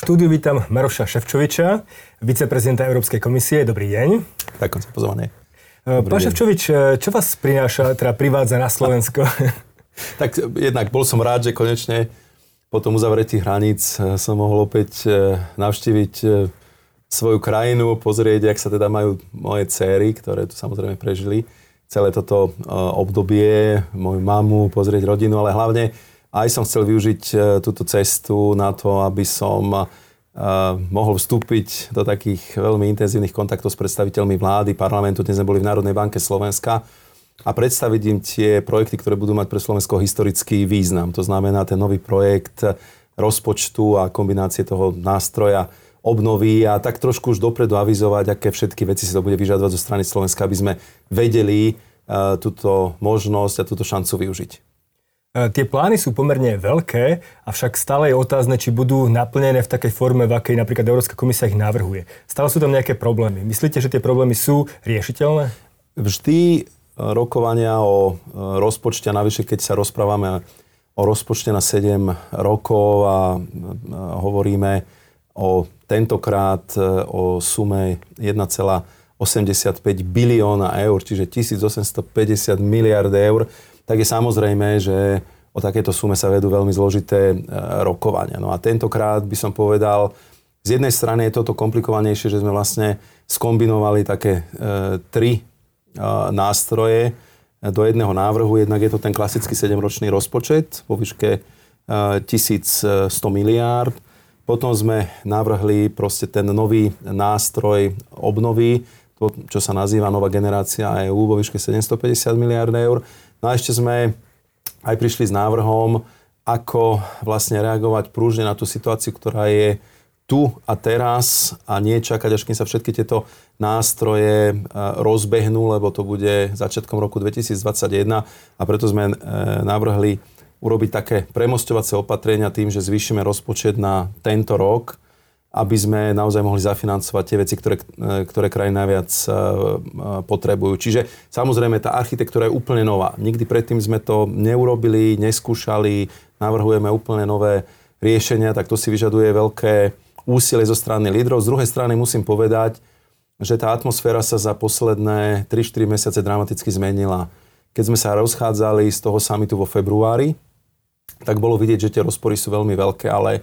V štúdiu vítam Maroša Ševčoviča, viceprezidenta Európskej komisie. Dobrý deň. Ďakujem za pozvanie. Pán Ševčovič, čo vás prináša, teda privádza na Slovensko? tak jednak bol som rád, že konečne po tom uzavretí hraníc eh, som mohol opäť eh, navštíviť eh, svoju krajinu, pozrieť, jak sa teda majú moje céry, ktoré tu samozrejme prežili celé toto obdobie, moju mamu, pozrieť rodinu, ale hlavne aj som chcel využiť e, túto cestu na to, aby som e, mohol vstúpiť do takých veľmi intenzívnych kontaktov s predstaviteľmi vlády, parlamentu. Dnes sme boli v Národnej banke Slovenska a predstaviť im tie projekty, ktoré budú mať pre Slovensko historický význam. To znamená ten nový projekt rozpočtu a kombinácie toho nástroja obnovy a tak trošku už dopredu avizovať, aké všetky veci si to bude vyžadovať zo strany Slovenska, aby sme vedeli túto možnosť a túto šancu využiť. E, tie plány sú pomerne veľké, avšak stále je otázne, či budú naplnené v takej forme, v akej napríklad Európska komisia ich navrhuje. Stále sú tam nejaké problémy. Myslíte, že tie problémy sú riešiteľné? Vždy e, rokovania o e, rozpočte, a navyše keď sa rozprávame o rozpočte na 7 rokov a hovoríme o tentokrát o sume 1,85 bilióna eur, čiže 1850 miliard eur, tak je samozrejme, že o takéto sume sa vedú veľmi zložité e, rokovania. No a tentokrát by som povedal, z jednej strany je toto komplikovanejšie, že sme vlastne skombinovali také e, tri e, nástroje do jedného návrhu. Jednak je to ten klasický 7-ročný rozpočet vo výške 1100 miliárd. Potom sme navrhli proste ten nový nástroj obnovy, to, čo sa nazýva nová generácia EÚ vo výške 750 miliárd eur. No a ešte sme aj prišli s návrhom, ako vlastne reagovať prúžne na tú situáciu, ktorá je tu a teraz a nie čakať, až kým sa všetky tieto nástroje e, rozbehnú, lebo to bude začiatkom roku 2021 a preto sme e, navrhli urobiť také premostovacie opatrenia tým, že zvýšime rozpočet na tento rok aby sme naozaj mohli zafinancovať tie veci, ktoré, e, ktoré krajiny najviac e, e, potrebujú. Čiže samozrejme tá architektúra je úplne nová. Nikdy predtým sme to neurobili, neskúšali, navrhujeme úplne nové riešenia, tak to si vyžaduje veľké úsilie zo strany lídrov. Z druhej strany musím povedať, že tá atmosféra sa za posledné 3-4 mesiace dramaticky zmenila. Keď sme sa rozchádzali z toho samitu vo februári, tak bolo vidieť, že tie rozpory sú veľmi veľké, ale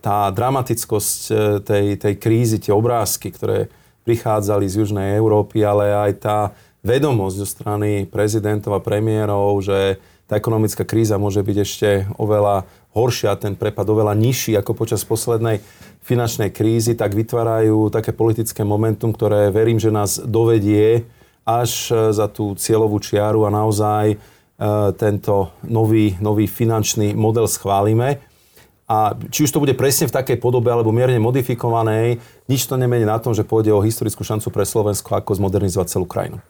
tá dramatickosť e, tej, tej krízy, tie obrázky, ktoré prichádzali z Južnej Európy, ale aj tá vedomosť zo strany prezidentov a premiérov, že tá ekonomická kríza môže byť ešte oveľa horšia, ten prepad oveľa nižší ako počas poslednej finančnej krízy, tak vytvárajú také politické momentum, ktoré verím, že nás dovedie až e, za tú cieľovú čiaru a naozaj e, tento nový, nový finančný model schválime. A či už to bude presne v takej podobe alebo mierne modifikovanej, nič to nemení na tom, že pôjde o historickú šancu pre Slovensko, ako zmodernizovať celú krajinu.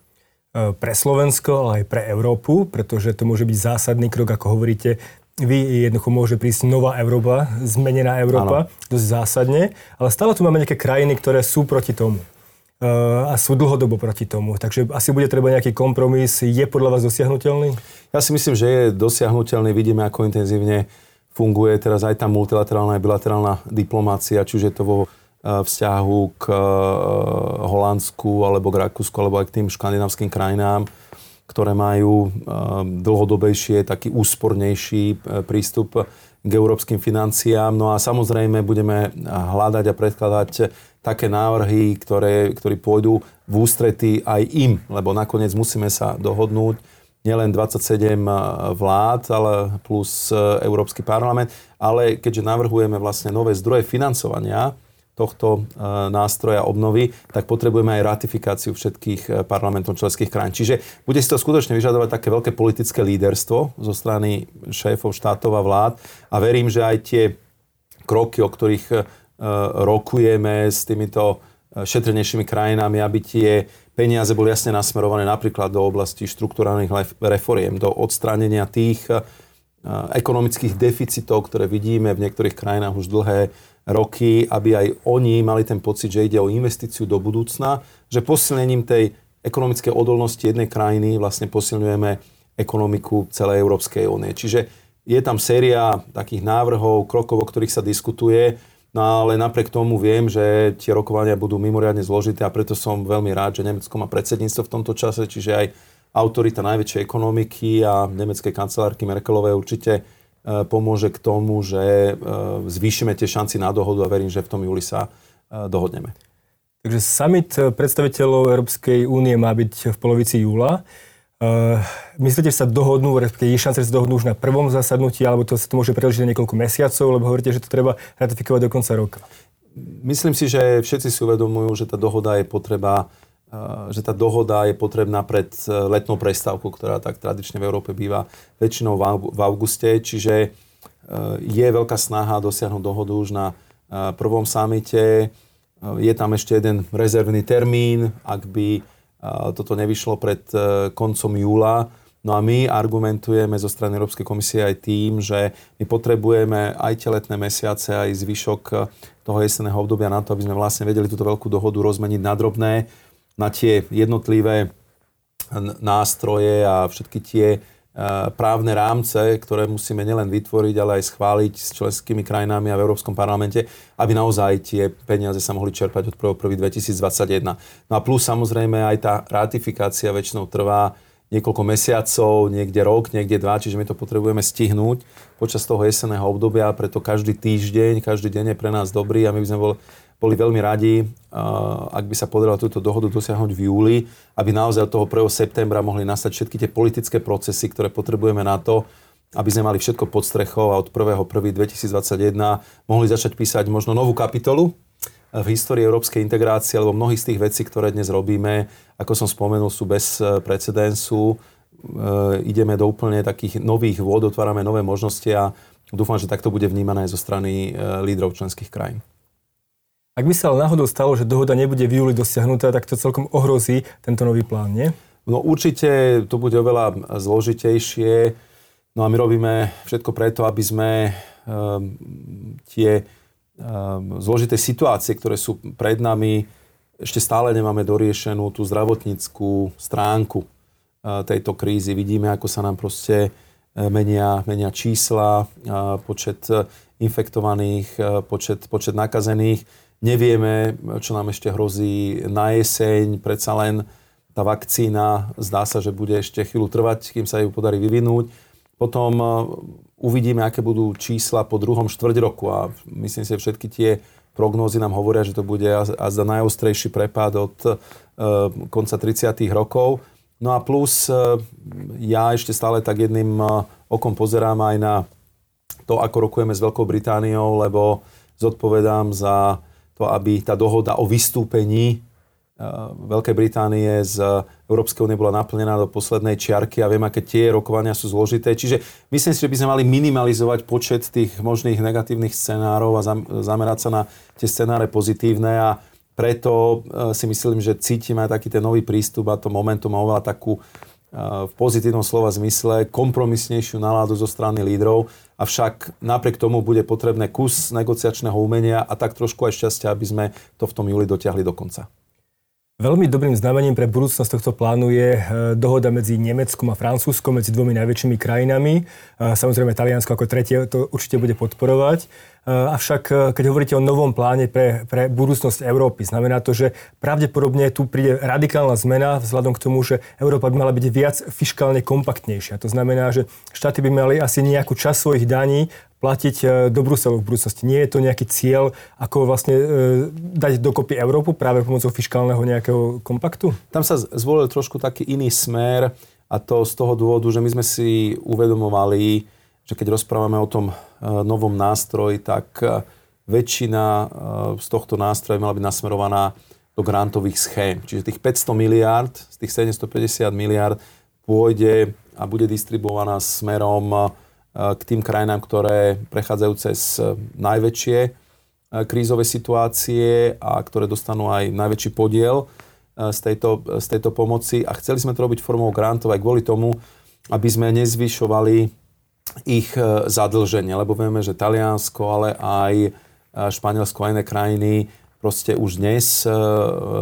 E, pre Slovensko, ale aj pre Európu, pretože to môže byť zásadný krok, ako hovoríte. Vy jednoducho môže prísť nová Európa, zmenená Európa, ano. dosť zásadne, ale stále tu máme nejaké krajiny, ktoré sú proti tomu e, a sú dlhodobo proti tomu. Takže asi bude treba nejaký kompromis. Je podľa vás dosiahnutelný? Ja si myslím, že je dosiahnutelný. Vidíme, ako intenzívne funguje teraz aj tá multilaterálna a bilaterálna diplomácia, či už to vo e, vzťahu k e, Holandsku alebo k Rakúsku alebo aj k tým škandinávským krajinám, ktoré majú e, dlhodobejšie, taký úspornejší prístup k európskym financiám. No a samozrejme budeme hľadať a predkladať také návrhy, ktoré, ktoré pôjdu v ústrety aj im, lebo nakoniec musíme sa dohodnúť nielen 27 eh, vlád, ale plus eh, Európsky parlament, ale keďže navrhujeme vlastne nové zdroje financovania tohto eh, nástroja obnovy, tak potrebujeme aj ratifikáciu všetkých parlamentov členských krajín. Čiže bude si to skutočne vyžadovať také veľké politické líderstvo zo strany šéfov štátov a vlád a verím, že aj tie kroky, o ktorých rokujeme s týmito šetrnejšími krajinami, aby tie peniaze boli jasne nasmerované napríklad do oblasti štruktúrálnych reforiem, do odstránenia tých eh, ekonomických deficitov, ktoré vidíme v niektorých krajinách už dlhé roky, aby aj oni mali ten pocit, že ide o investíciu do budúcna, že posilnením tej ekonomickej odolnosti jednej krajiny vlastne posilňujeme ekonomiku celej Európskej únie. Čiže je tam séria takých návrhov, krokov, o ktorých sa diskutuje, no ale napriek tomu viem, že tie rokovania budú mimoriadne zložité a preto som veľmi rád, že Nemecko má predsedníctvo v tomto čase, čiže aj autorita najväčšej ekonomiky a nemeckej kancelárky Merkelovej určite e, pomôže k tomu, že e, zvýšime tie šanci na dohodu a verím, že v tom júli sa e, dohodneme. Takže summit predstaviteľov Európskej únie má byť v polovici júla. Uh, myslíte, že sa dohodnú, respektíve je šanca, že sa dohodnú už na prvom zasadnutí, alebo to sa to môže predlžiť na niekoľko mesiacov, lebo hovoríte, že to treba ratifikovať do konca roka? Myslím si, že všetci si uvedomujú, že tá dohoda je potreba uh, že tá dohoda je potrebná pred uh, letnou prestávkou, ktorá tak tradične v Európe býva väčšinou v auguste, čiže je veľká snaha dosiahnuť dohodu už na prvom samite. Je tam ešte jeden rezervný termín, ak by toto nevyšlo pred e, koncom júla. No a my argumentujeme zo strany Európskej komisie aj tým, že my potrebujeme aj tie letné mesiace, aj zvyšok e, toho jesenného obdobia na to, aby sme vlastne vedeli túto veľkú dohodu rozmeniť na drobné, na tie jednotlivé nástroje a všetky tie právne rámce, ktoré musíme nielen vytvoriť, ale aj schváliť s členskými krajinami a v Európskom parlamente, aby naozaj tie peniaze sa mohli čerpať od 1.1.2021. No a plus samozrejme aj tá ratifikácia väčšinou trvá niekoľko mesiacov, niekde rok, niekde dva, čiže my to potrebujeme stihnúť počas toho jesenného obdobia, preto každý týždeň, každý deň je pre nás dobrý a my by sme boli boli veľmi radi, ak by sa podarilo túto dohodu dosiahnuť v júli, aby naozaj od toho 1. septembra mohli nastať všetky tie politické procesy, ktoré potrebujeme na to, aby sme mali všetko pod strechou a od 1.1.2021 mohli začať písať možno novú kapitolu v histórii európskej integrácie, lebo mnohých z tých vecí, ktoré dnes robíme, ako som spomenul, sú bez e, precedensu. E, ideme do úplne takých nových vôd, otvárame nové možnosti a dúfam, že takto bude vnímané aj zo strany e, lídrov členských krajín. Ak by sa ale náhodou stalo, že dohoda nebude v júli dosiahnutá, tak to celkom ohrozí tento nový plán, nie? No určite to bude oveľa zložitejšie. No a my robíme všetko preto, aby sme um, tie um, zložité situácie, ktoré sú pred nami, ešte stále nemáme doriešenú tú zdravotníckú stránku uh, tejto krízy. Vidíme, ako sa nám proste uh, menia, menia čísla, uh, počet infektovaných, počet, počet nakazených Nevieme, čo nám ešte hrozí na jeseň, predsa len tá vakcína zdá sa, že bude ešte chvíľu trvať, kým sa ju podarí vyvinúť. Potom e, uvidíme, aké budú čísla po druhom štvrť roku a myslím si, že všetky tie prognózy nám hovoria, že to bude a za najostrejší prepad od uh, konca 30. rokov. No a plus uh, ja ešte stále tak jedným okom pozerám aj na to, ako rokujeme s Veľkou Britániou, lebo zodpovedám za aby tá dohoda o vystúpení eh, Veľkej Británie z Európskej únie bola naplnená do poslednej čiarky a viem, aké tie rokovania sú zložité. Čiže myslím si, že by sme mali minimalizovať počet tých možných negatívnych scenárov a zamerať sa na tie scenáre pozitívne a preto eh, si myslím, že cítime aj taký ten nový prístup a to momentum má oveľa takú v pozitívnom slova zmysle kompromisnejšiu náladu zo strany lídrov, avšak napriek tomu bude potrebné kus negociačného umenia a tak trošku aj šťastia, aby sme to v tom júli dotiahli do konca. Veľmi dobrým znamením pre budúcnosť tohto plánu je e, dohoda medzi Nemeckom a Francúzskom, medzi dvomi najväčšími krajinami. E, samozrejme, Taliansko ako tretie to určite bude podporovať. E, avšak, keď hovoríte o novom pláne pre, pre budúcnosť Európy, znamená to, že pravdepodobne tu príde radikálna zmena vzhľadom k tomu, že Európa by mala byť viac fiskálne kompaktnejšia. To znamená, že štáty by mali asi nejakú časť svojich daní platiť e, do Bruselu v budúcnosti. Nie je to nejaký cieľ, ako vlastne e, dať dokopy Európu práve pomocou fiskálneho nejakého kompaktu? Tam sa zvolil trošku taký iný smer a to z toho dôvodu, že my sme si uvedomovali, že keď rozprávame o tom e, novom nástroji, tak väčšina z tohto nástroja mala byť nasmerovaná do grantových schém. Čiže tých 500 miliard, z tých 750 miliard pôjde a bude distribuovaná smerom k tým krajinám, ktoré prechádzajú cez e, najväčšie e, krízové situácie a ktoré dostanú aj najväčší podiel e, z tejto, z tejto pomoci. A chceli sme to robiť formou grantov aj kvôli tomu, aby sme nezvyšovali ich zadlženie, lebo vieme, že Taliansko, ale aj Španielsko a iné krajiny proste už dnes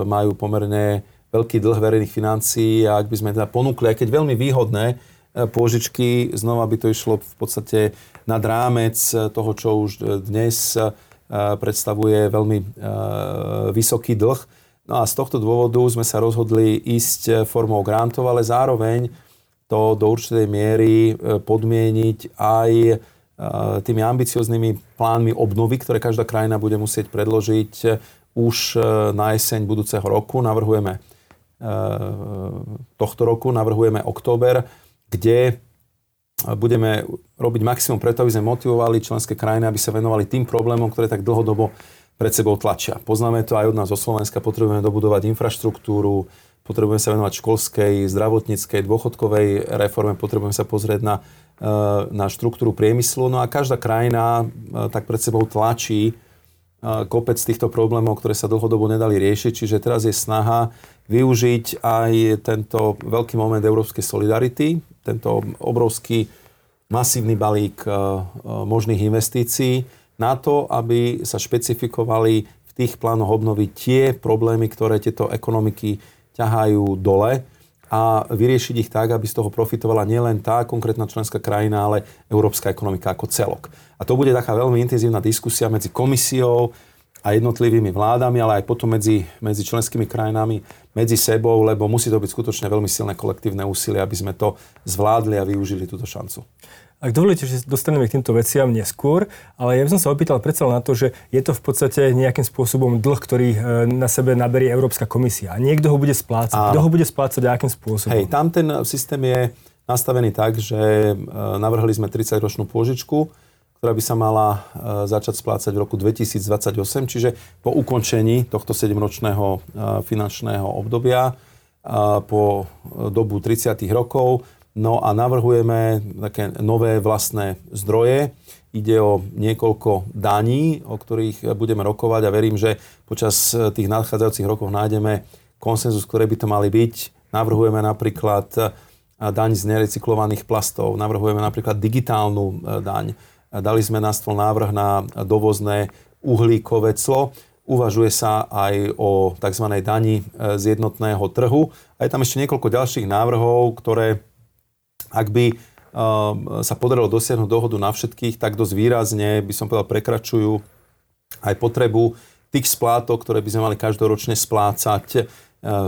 majú pomerne veľký dlh verejných financií a ak by sme teda ponúkli, aj keď veľmi výhodné, pôžičky. Znova by to išlo v podstate nad rámec toho, čo už dnes predstavuje veľmi vysoký dlh. No a z tohto dôvodu sme sa rozhodli ísť formou grantov, ale zároveň to do určitej miery podmieniť aj tými ambicioznými plánmi obnovy, ktoré každá krajina bude musieť predložiť už na jeseň budúceho roku. Navrhujeme tohto roku, navrhujeme október, kde budeme robiť maximum preto, aby sme motivovali členské krajiny, aby sa venovali tým problémom, ktoré tak dlhodobo pred sebou tlačia. Poznáme to aj od nás zo Slovenska, potrebujeme dobudovať infraštruktúru, potrebujeme sa venovať školskej, zdravotníckej, dôchodkovej reforme, potrebujeme sa pozrieť na, e, na štruktúru priemyslu. No a každá krajina e, tak pred sebou tlačí kopec týchto problémov, ktoré sa dlhodobo nedali riešiť. Čiže teraz je snaha využiť aj tento veľký moment európskej solidarity, tento obrovský masívny balík e, e, možných investícií na to, aby sa špecifikovali v tých plánoch obnovy tie problémy, ktoré tieto ekonomiky ťahajú dole a vyriešiť ich tak, aby z toho profitovala nielen tá konkrétna členská krajina, ale európska ekonomika ako celok. A to bude taká veľmi intenzívna diskusia medzi komisiou, a jednotlivými vládami, ale aj potom medzi, medzi členskými krajinami, medzi sebou, lebo musí to byť skutočne veľmi silné kolektívne úsilie, aby sme to zvládli a využili túto šancu. Ak dovolíte, že dostaneme k týmto veciam neskôr, ale ja by som sa opýtal predsa na to, že je to v podstate nejakým spôsobom dlh, ktorý e, na sebe naberie Európska komisia. A niekto ho bude splácať. Kto ho bude splácať a akým spôsobom? Hej, tam ten systém je nastavený tak, že e, navrhli sme 30-ročnú pôžičku, ktorá by sa mala e, začať splácať v roku 2028, čiže po ukončení tohto 7-ročného e, finančného obdobia e, po dobu 30 rokov. No a navrhujeme také nové vlastné zdroje. Ide o niekoľko daní, o ktorých budeme rokovať a verím, že počas tých nadchádzajúcich rokov nájdeme konsenzus, ktoré by to mali byť. Navrhujeme napríklad daň z nerecyklovaných plastov, navrhujeme napríklad digitálnu daň, Dali sme na stôl návrh na dovozné uhlíkové clo. Uvažuje sa aj o tzv. dani e, z jednotného trhu. A je tam ešte niekoľko ďalších návrhov, ktoré, ak by e, sa podarilo dosiahnuť dohodu na všetkých, tak dosť výrazne, by som povedal, prekračujú aj potrebu tých splátok, ktoré by sme mali každoročne splácať e,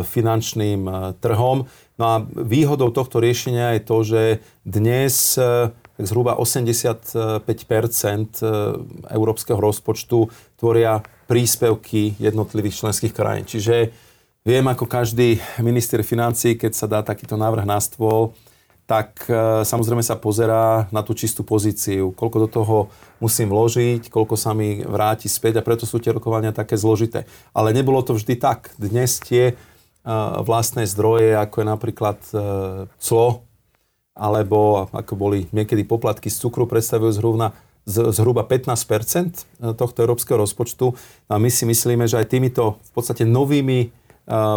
finančným trhom. No a výhodou tohto riešenia je to, že dnes tak zhruba 85 e, európskeho rozpočtu tvoria príspevky jednotlivých členských krajín. Čiže viem, ako každý minister financí, keď sa dá takýto návrh na stôl, tak e, samozrejme sa pozerá na tú čistú pozíciu, koľko do toho musím vložiť, koľko sa mi vráti späť a preto sú tie rokovania také zložité. Ale nebolo to vždy tak. Dnes tie e, vlastné zdroje, ako je napríklad clo, alebo ako boli niekedy poplatky z cukru, predstavujú zhruba, zhruba 15% tohto európskeho rozpočtu. A my si myslíme, že aj týmito v podstate novými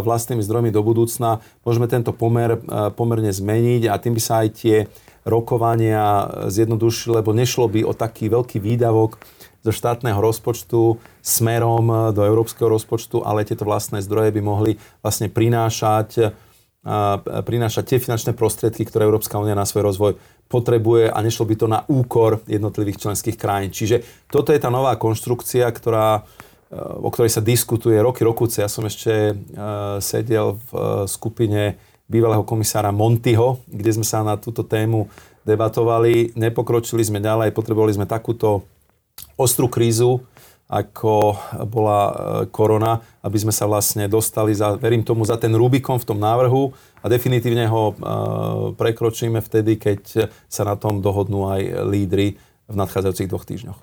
vlastnými zdrojmi do budúcna môžeme tento pomer pomerne zmeniť a tým by sa aj tie rokovania zjednodušili, lebo nešlo by o taký veľký výdavok zo štátneho rozpočtu smerom do európskeho rozpočtu, ale tieto vlastné zdroje by mohli vlastne prinášať prinášať tie finančné prostriedky, ktoré Európska únia na svoj rozvoj potrebuje a nešlo by to na úkor jednotlivých členských krajín. Čiže toto je tá nová konštrukcia, ktorá, e, o ktorej sa diskutuje roky, rokúce. Ja som ešte e, sedel v e, skupine bývalého komisára Montyho, kde sme sa na túto tému debatovali. Nepokročili sme ďalej, potrebovali sme takúto ostrú krízu, ako bola e, korona, aby sme sa vlastne dostali, za, verím tomu, za ten Rubikon v tom návrhu a definitívne ho e, prekročíme vtedy, keď sa na tom dohodnú aj lídry v nadchádzajúcich dvoch týždňoch.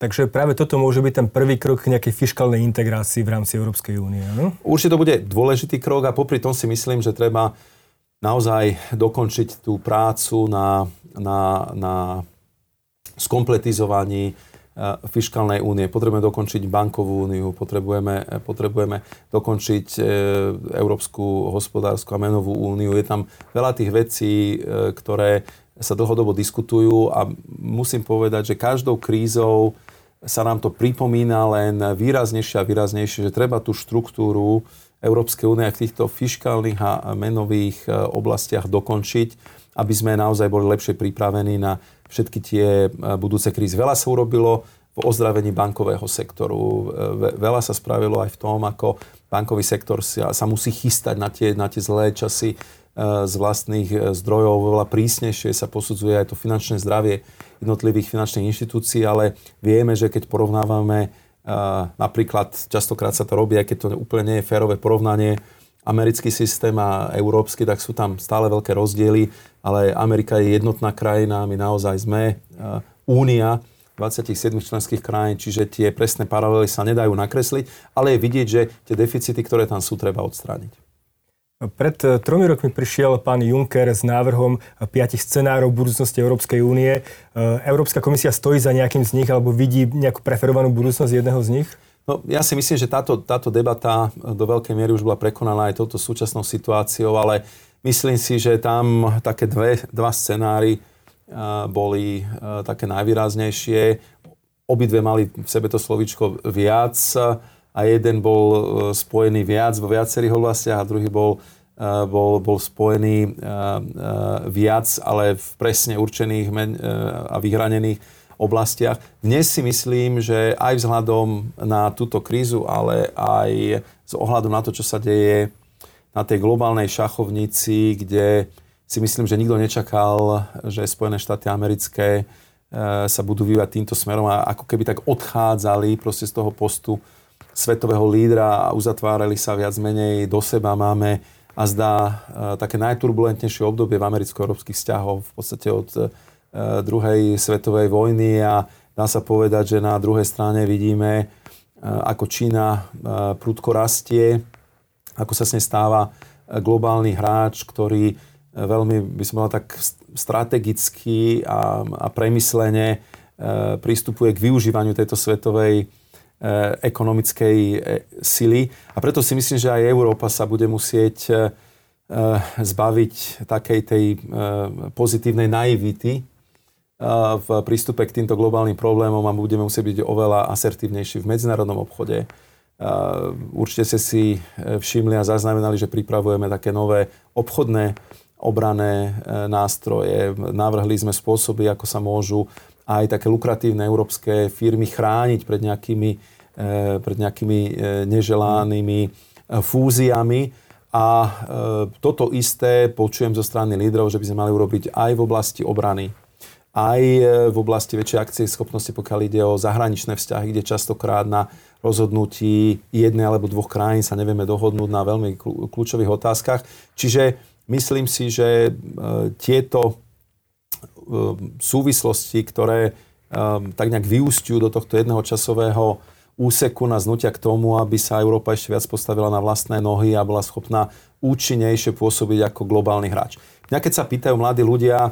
Takže práve toto môže byť ten prvý krok k nejakej fiskálnej integrácii v rámci Európskej únie. No? Určite to bude dôležitý krok a popri tom si myslím, že treba naozaj dokončiť tú prácu na, na, na skompletizovaní fiskálnej únie. Potrebujeme dokončiť bankovú úniu, potrebujeme, potrebujeme dokončiť e, Európsku hospodárskú a menovú úniu. Je tam veľa tých vecí, e, ktoré sa dlhodobo diskutujú a musím povedať, že každou krízou sa nám to pripomína len výraznejšie a výraznejšie, že treba tú štruktúru Európskej únie v týchto fiskálnych a menových e, oblastiach dokončiť aby sme naozaj boli lepšie pripravení na všetky tie budúce krízy. Veľa sa urobilo v ozdravení bankového sektoru. Veľa sa spravilo aj v tom, ako bankový sektor sa, sa musí chystať na tie, na tie zlé časy z vlastných zdrojov. Veľa prísnejšie sa posudzuje aj to finančné zdravie jednotlivých finančných inštitúcií, ale vieme, že keď porovnávame napríklad, častokrát sa to robí, aj keď to úplne nie je férové porovnanie, americký systém a európsky, tak sú tam stále veľké rozdiely, ale Amerika je jednotná krajina, my naozaj sme únia 27 členských krajín, čiže tie presné paralely sa nedajú nakresliť, ale je vidieť, že tie deficity, ktoré tam sú, treba odstrániť. Pred eh, tromi rokmi prišiel pán Juncker s návrhom piatich scenárov budúcnosti Európskej únie. Eh, Európska komisia stojí za nejakým z nich alebo vidí nejakú preferovanú budúcnosť jedného z nich? No, ja si myslím, že táto, táto debata do veľkej miery už bola prekonaná aj touto súčasnou situáciou, ale myslím si, že tam také dve, dva scenári uh, boli uh, také najvýraznejšie. Obidve mali v sebe to slovičko viac a jeden bol spojený viac vo viacerých oblastiach a druhý bol, bol, bol spojený viac, ale v presne určených a vyhranených oblastiach. Dnes si myslím, že aj vzhľadom na túto krízu, ale aj z ohľadom na to, čo sa deje na tej globálnej šachovnici, kde si myslím, že nikto nečakal, že Spojené štáty americké sa budú vyvať týmto smerom a ako keby tak odchádzali proste z toho postu svetového lídra a uzatvárali sa viac menej do seba. Máme a zdá e, také najturbulentnejšie obdobie v americko-európskych vzťahov v podstate od e, druhej svetovej vojny a dá sa povedať, že na druhej strane vidíme, e, ako Čína prudko rastie, ako sa s nej stáva globálny hráč, ktorý veľmi, by som povedal, tak strategicky a, a premyslene pristupuje k využívaniu tejto svetovej Eh, ekonomickej eh, sily. A preto si myslím, že aj Európa sa bude musieť eh, zbaviť takej tej pozitívnej naivity v prístupe k týmto globálnym problémom a budeme musieť byť oveľa asertívnejší v medzinárodnom obchode. Určite ste si všimli a zaznamenali, že pripravujeme také nové obchodné obrané nástroje. Navrhli sme spôsoby, ako sa môžu aj také lukratívne európske firmy chrániť pred nejakými, e, pred nejakými e, neželánými e, fúziami. A toto isté počujem zo strany lídrov, že by sme mali urobiť aj v oblasti obrany, aj v oblasti väčšej akcie schopnosti, pokiaľ ide o zahraničné vzťahy, kde častokrát na rozhodnutí jednej alebo dvoch krajín sa nevieme dohodnúť na veľmi kľúčových otázkach. Čiže myslím si, že tieto Um, súvislosti, ktoré tak nejak vyústiu do tohto jedného časového úseku na znutia k tomu, aby sa Európa ešte viac postavila na vlastné nohy a bola schopná účinnejšie pôsobiť ako globálny hráč. Mňa keď sa pýtajú mladí ľudia,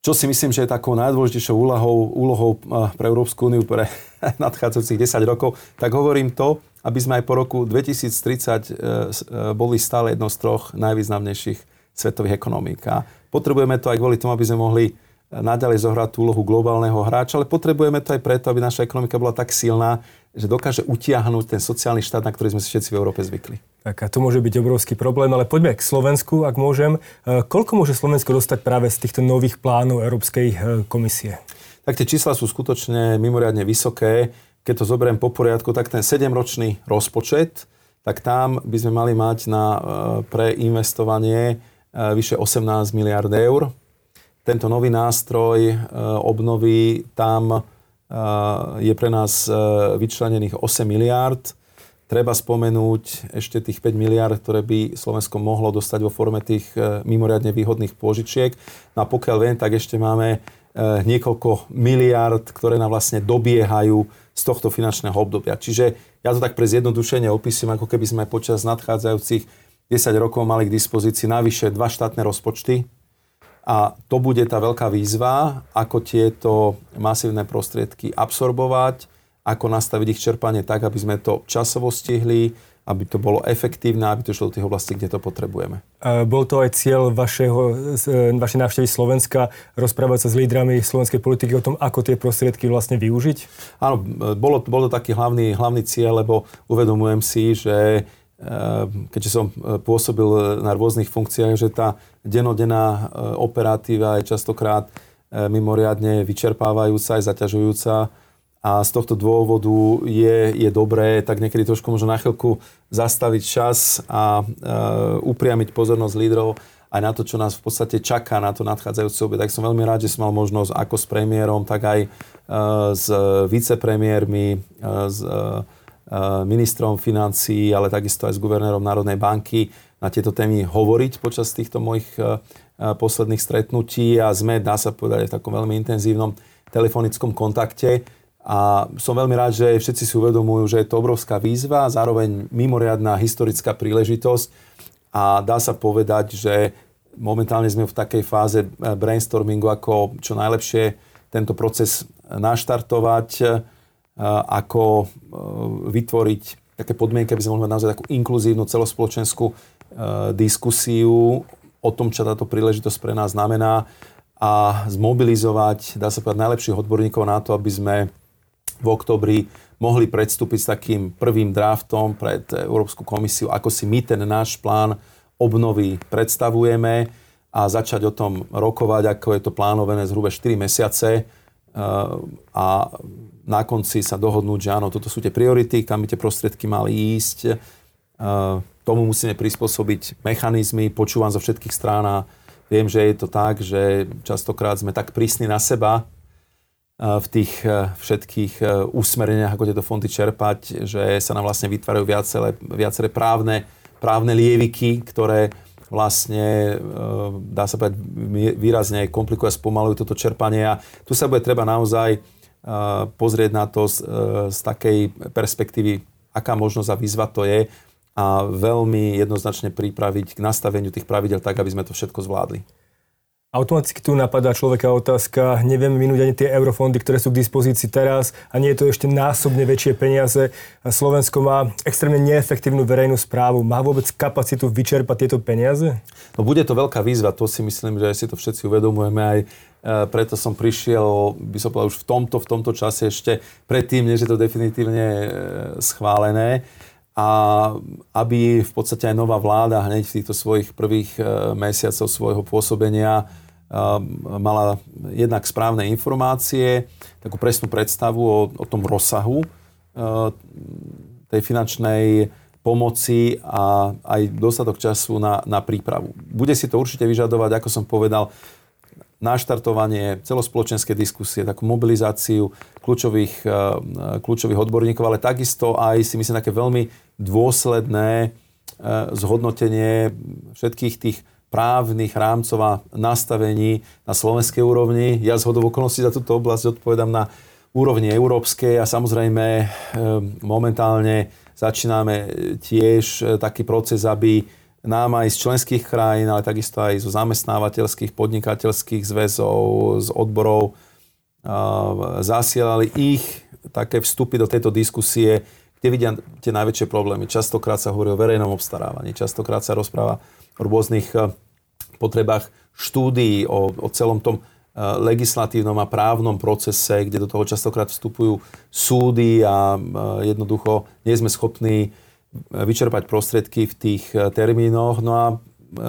čo si myslím, že je takou najdôležitejšou úlohou, úlohou pre Európsku úniu pre nadchádzajúcich 10 rokov, tak hovorím to, aby sme aj po roku 2030 uh, uh, boli stále jednou z troch najvýznamnejších svetových ekonomík. A Potrebujeme to aj kvôli tomu, aby sme mohli eh, naďalej zohrať tú úlohu globálneho hráča, ale potrebujeme to aj preto, aby naša ekonomika bola tak silná, že dokáže utiahnuť ten sociálny štát, na ktorý sme si všetci v Európe zvykli. Tak a to môže byť obrovský problém, ale poďme k Slovensku, ak môžem. Eh, koľko môže Slovensko dostať práve z týchto nových plánov Európskej eh, komisie? Tak tie čísla sú skutočne mimoriadne vysoké. Keď to zoberiem po poriadku, tak ten 7-ročný rozpočet, tak tam by sme mali mať na preinvestovanie E, vyše 18 miliard eur. Tento nový nástroj e, obnovy tam e, je pre nás vyčlenených 8 miliard. Treba spomenúť ešte tých 5 miliard, ktoré by Slovensko mohlo dostať vo forme tých mimoriadne výhodných pôžičiek. No a pokiaľ viem, tak ešte máme niekoľko miliard, ktoré nám vlastne dobiehajú z tohto finančného obdobia. Čiže ja to tak pre zjednodušenie opisujem, ako keby sme počas nadchádzajúcich 10 rokov mali k dispozícii navyše dva štátne rozpočty a to bude tá veľká výzva, ako tieto masívne prostriedky absorbovať, ako nastaviť ich čerpanie tak, aby sme to časovo stihli, aby to bolo efektívne, aby to šlo do tých oblastí, kde to potrebujeme. A bol to aj cieľ vašeho, e, vašej návštevy Slovenska, rozprávať sa s lídrami slovenskej politiky o tom, ako tie prostriedky vlastne využiť? Áno, bolo, bol to taký hlavný, hlavný cieľ, lebo uvedomujem si, že keďže som pôsobil na rôznych funkciách, že tá denodenná operatíva je častokrát mimoriadne vyčerpávajúca aj zaťažujúca a z tohto dôvodu je, je dobré tak niekedy trošku možno na chvíľku zastaviť čas a e, upriamiť pozornosť lídrov aj na to, čo nás v podstate čaká na to nadchádzajúce obie. Tak som veľmi rád, že som mal možnosť ako s premiérom, tak aj e, s vicepremiérmi, e, s e, ministrom financí, ale takisto aj s guvernérom Národnej banky na tieto témy hovoriť počas týchto mojich e, posledných stretnutí. A sme, dá sa povedať, v takom veľmi intenzívnom telefonickom kontakte. A som veľmi rád, že všetci si uvedomujú, že je to obrovská výzva, zároveň mimoriadná historická príležitosť. A dá sa povedať, že momentálne sme v takej fáze brainstormingu, ako čo najlepšie tento proces naštartovať, ako e, vytvoriť také podmienky, aby sme mohli mať naozaj takú inkluzívnu celospoločenskú e, diskusiu o tom, čo táto príležitosť pre nás znamená a zmobilizovať, dá sa povedať, najlepších odborníkov na to, aby sme v oktobri mohli predstúpiť s takým prvým draftom pred Európsku komisiu, ako si my ten náš plán obnovy predstavujeme a začať o tom rokovať, ako je to plánované zhruba 4 mesiace a na konci sa dohodnúť, že áno, toto sú tie priority, kam by tie prostriedky mali ísť. Eh, tomu musíme prispôsobiť mechanizmy, počúvam zo všetkých strán a viem, že je to tak, že častokrát sme tak prísni na seba, v tých všetkých úsmereniach, ako tieto fondy čerpať, že sa nám vlastne vytvárajú viaceré, viaceré právne, právne lieviky, ktoré vlastne, e, dá sa povedať, výrazne komplikujú a spomalujú toto čerpanie. A tu sa bude treba naozaj pozrieť na to z, z takej perspektívy, aká možnosť a výzva to je a veľmi jednoznačne pripraviť k nastaveniu tých pravidel tak, aby sme to všetko zvládli. Automaticky tu napadá človeka otázka, nevieme minúť ani tie eurofondy, ktoré sú k dispozícii teraz a nie je to ešte násobne väčšie peniaze. Slovensko má extrémne neefektívnu verejnú správu. Má vôbec kapacitu vyčerpať tieto peniaze? No bude to veľká výzva, to si myslím, že si to všetci uvedomujeme aj e, preto som prišiel, by som povedal, už v tomto, v tomto čase ešte predtým, než je to definitívne e, schválené a aby v podstate aj nová vláda hneď v týchto svojich prvých e, mesiacoch svojho pôsobenia mala jednak správne informácie, takú presnú predstavu o, o tom rozsahu e, tej finančnej pomoci a aj dostatok času na, na prípravu. Bude si to určite vyžadovať, ako som povedal, naštartovanie celospoločenskej diskusie, takú mobilizáciu kľúčových, eh, kľúčových odborníkov, ale takisto aj si myslím také veľmi dôsledné eh, zhodnotenie všetkých tých právnych rámcov a nastavení na slovenskej úrovni. Ja z hodov okolností za túto oblasť odpovedám na úrovni európskej a samozrejme eh, momentálne začíname tiež taký proces, aby nám aj z členských krajín, ale takisto aj zo zamestnávateľských, podnikateľských zväzov, z odborov zasielali ich také vstupy do tejto diskusie, kde vidia tie najväčšie problémy. Častokrát sa hovorí o verejnom obstarávaní, častokrát sa rozpráva rôznych e, potrebách štúdií, o, o celom tom e, legislatívnom a právnom procese, kde do toho častokrát vstupujú súdy a e, jednoducho nie sme schopní vyčerpať prostriedky v tých termínoch. No a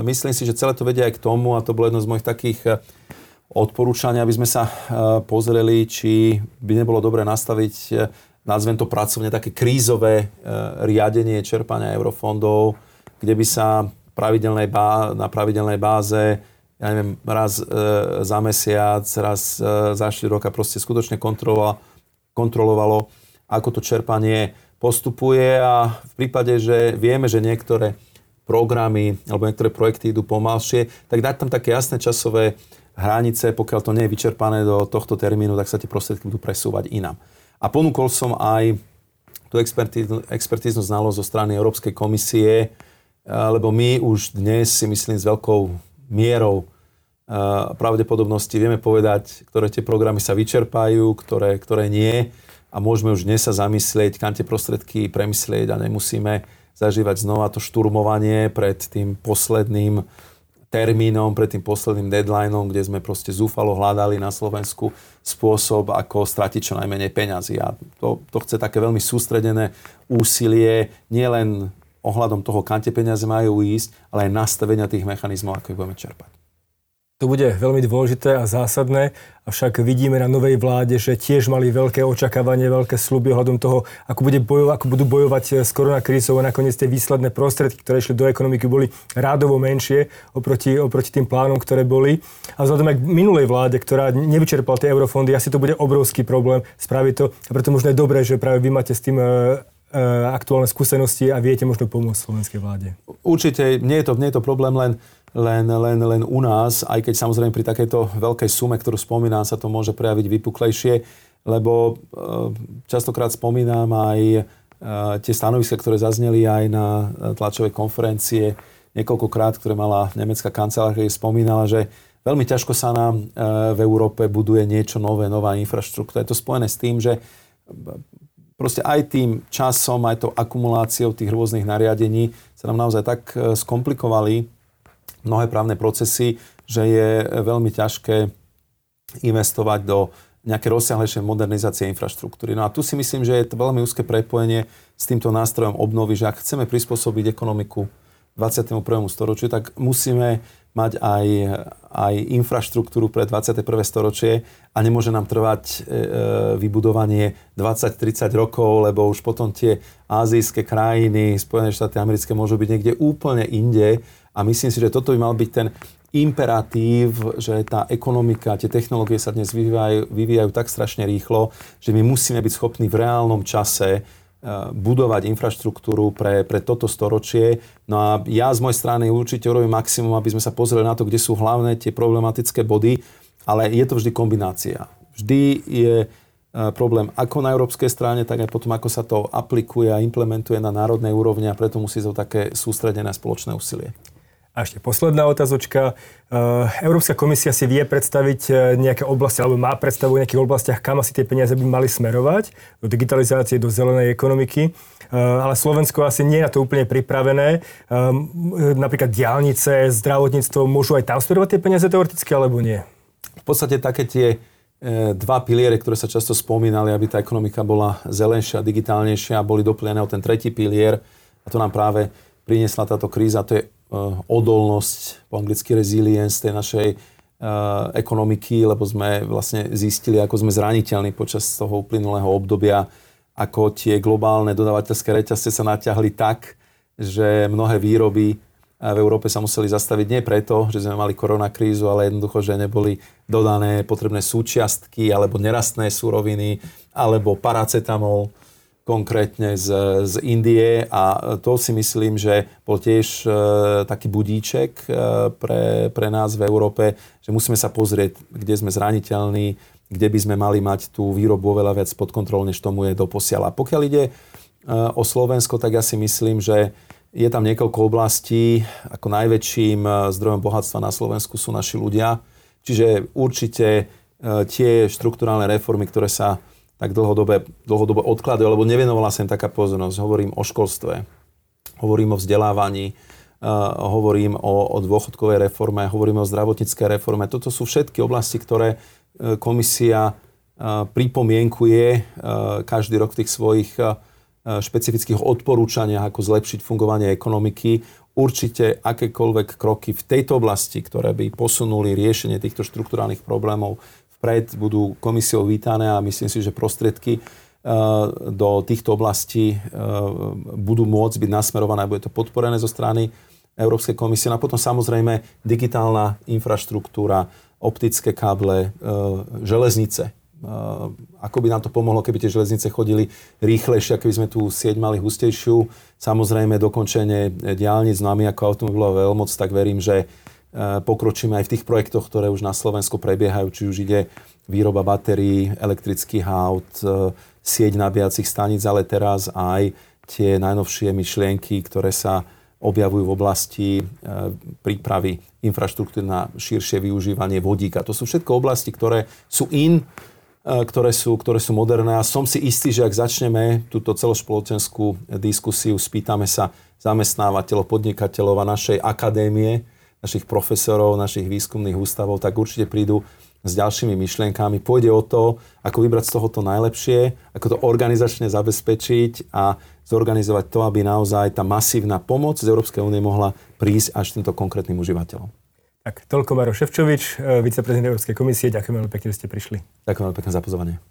myslím si, že celé to vedia aj k tomu, a to bolo jedno z mojich takých odporúčania, aby sme sa pozreli, či by nebolo dobre nastaviť, nazvem to pracovne, také krízové riadenie čerpania eurofondov, kde by sa pravidelnej bá, na pravidelnej báze ja neviem, raz e, za mesiac, raz e, za 4 roka proste skutočne kontrolovalo, ako to čerpanie postupuje a v prípade, že vieme, že niektoré programy alebo niektoré projekty idú pomalšie, tak dať tam také jasné časové hranice, pokiaľ to nie je vyčerpané do tohto termínu, tak sa tie prostriedky budú presúvať inám. A ponúkol som aj tú expertíznu, expertíznu znalosť zo strany Európskej komisie, lebo my už dnes si myslím s veľkou mierou pravdepodobnosti vieme povedať, ktoré tie programy sa vyčerpajú, ktoré, ktoré nie a môžeme už dnes sa zamyslieť, kam tie prostredky premyslieť a nemusíme zažívať znova to šturmovanie pred tým posledným termínom, pred tým posledným deadlineom, kde sme proste zúfalo hľadali na Slovensku spôsob, ako stratiť čo najmenej peňazí. A to, to chce také veľmi sústredené úsilie, nielen ohľadom toho, kam tie peniaze majú ísť, ale aj nastavenia tých mechanizmov, ako ich budeme čerpať. To bude veľmi dôležité a zásadné, avšak vidíme na novej vláde, že tiež mali veľké očakávanie, veľké sluby ohľadom toho, ako, bude bojov, ako budú bojovať eh, s koronakrízou a nakoniec tie výsledné prostriedky, ktoré išli do ekonomiky, boli rádovo menšie oproti, oproti tým plánom, ktoré boli. A vzhľadom aj k minulej vláde, ktorá nevyčerpala tie eurofondy, asi to bude obrovský problém spraviť to. A preto možno je dobré, že práve vy máte s tým eh, aktuálne skúsenosti a viete možno pomôcť slovenskej vláde. Určite nie je to, nie je to problém len len, len, len u nás, aj keď samozrejme pri takejto veľkej sume, ktorú spomínam, sa to môže prejaviť vypuklejšie, lebo e, častokrát spomínam aj e, tie stanoviska, ktoré zazneli aj na tlačovej konferencie niekoľkokrát, ktoré mala nemecká kancelárka, spomínala, že veľmi ťažko sa nám v Európe buduje niečo nové, nová infraštruktúra. Je to spojené s tým, že proste aj tým časom, aj tou akumuláciou tých rôznych nariadení sa nám naozaj tak skomplikovali mnohé právne procesy, že je veľmi ťažké investovať do nejaké rozsiahlejšie modernizácie infraštruktúry. No a tu si myslím, že je to veľmi úzke prepojenie s týmto nástrojom obnovy, že ak chceme prispôsobiť ekonomiku 21. storočiu, tak musíme mať aj, aj infraštruktúru pre 21. storočie a nemôže nám trvať e, e vybudovanie 20-30 rokov, lebo už potom tie azijské krajiny, Spojené štáty americké môžu byť niekde úplne inde a myslím si, že toto by mal byť ten imperatív, že tá ekonomika, tie technológie sa dnes vyvíjajú, vyvíjajú tak strašne rýchlo, že my musíme byť schopní v reálnom čase budovať infraštruktúru pre, pre toto storočie. No a ja z mojej strany určite urobím maximum, aby sme sa pozreli na to, kde sú hlavné tie problematické body, ale je to vždy kombinácia. Vždy je eh, problém ako na európskej strane, tak aj potom, ako sa to aplikuje a implementuje na národnej úrovni a preto musí to také sústredené spoločné úsilie. A ešte posledná otázočka. E, Európska komisia si vie predstaviť e, nejaké oblasti, alebo má predstavu v nejakých oblastiach, kam asi tie peniaze by mali smerovať, do digitalizácie, do zelenej ekonomiky. E, ale Slovensko asi nie je na to úplne pripravené. Napríklad diálnice, zdravotníctvo, môžu aj tam smerovať tie peniaze teoreticky, alebo nie? V podstate také tie dva piliere, ktoré sa často spomínali, aby tá ekonomika bola zelenšia, digitálnejšia boli doplnené o ten tretí pilier. A to nám práve priniesla táto kríza. To je Eh, odolnosť, po anglicky resilience tej našej uh, ekonomiky, lebo sme vlastne zistili, ako sme zraniteľní počas toho uplynulého obdobia, ako tie globálne dodávateľské reťazce sa naťahli tak, že mnohé výroby v Európe sa museli zastaviť nie preto, že sme mali koronakrízu, ale jednoducho, že neboli dodané potrebné súčiastky alebo nerastné súroviny alebo paracetamol konkrétne z, z Indie a to si myslím, že bol tiež e, taký budíček e, pre, pre nás v Európe, že musíme sa pozrieť, kde sme zraniteľní, kde by sme mali mať tú výrobu oveľa viac pod kontrolou, než tomu je doposiaľ. A pokiaľ ide e, o Slovensko, tak ja si myslím, že je tam niekoľko oblastí. Ako najväčším e, zdrojom bohatstva na Slovensku sú naši ľudia. Čiže určite e, tie štruktúrálne reformy, ktoré sa tak dlhodobé, dlhodobé odklady, lebo nevenovala sa im taká pozornosť. Hovorím o školstve, hovorím o vzdelávaní, uh, hovorím o, o dôchodkovej reforme, hovorím o zdravotníckej reforme. Toto sú všetky oblasti, ktoré uh, komisia uh, pripomienkuje každý rok v tých svojich špecifických odporúčaniach, ako zlepšiť fungovanie ekonomiky. Určite akékoľvek kroky v tejto oblasti, ktoré by posunuli riešenie týchto štruktúrálnych problémov vpred, budú komisiou vítané a myslím si, že prostriedky e, do týchto oblastí e, budú môcť byť nasmerované, bude to podporené zo strany Európskej komisie. No a potom samozrejme digitálna infraštruktúra, optické káble, e, železnice. Ako by nám to pomohlo, keby tie železnice chodili rýchlejšie, keby sme tú sieť mali hustejšiu. Samozrejme dokončenie diálnic, no a my ako automobilová veľmoc, tak verím, že Eh, pokročíme aj v tých projektoch, ktoré už na Slovensku prebiehajú, či už ide výroba batérií, elektrických aut, eh, sieť nabíjacích staníc, ale teraz aj tie najnovšie myšlienky, ktoré sa objavujú v oblasti eh, prípravy infraštruktúry na širšie využívanie vodíka. To sú všetko oblasti, ktoré sú in, ktoré sú, ktoré sú moderné a som si istý, že ak začneme túto celospoločenskú diskusiu, spýtame sa zamestnávateľov, podnikateľov a našej akadémie, našich profesorov, našich výskumných ústavov, tak určite prídu s ďalšími myšlienkami. Pôjde o to, ako vybrať z toho to najlepšie, ako to organizačne zabezpečiť a zorganizovať to, aby naozaj tá masívna pomoc z Európskej únie mohla prísť až týmto konkrétnym užívateľom. Tak, toľko Maro Ševčovič, viceprezident Európskej komisie. Ďakujem veľmi pekne, že ste prišli. Ďakujem veľmi pekne za pozvanie.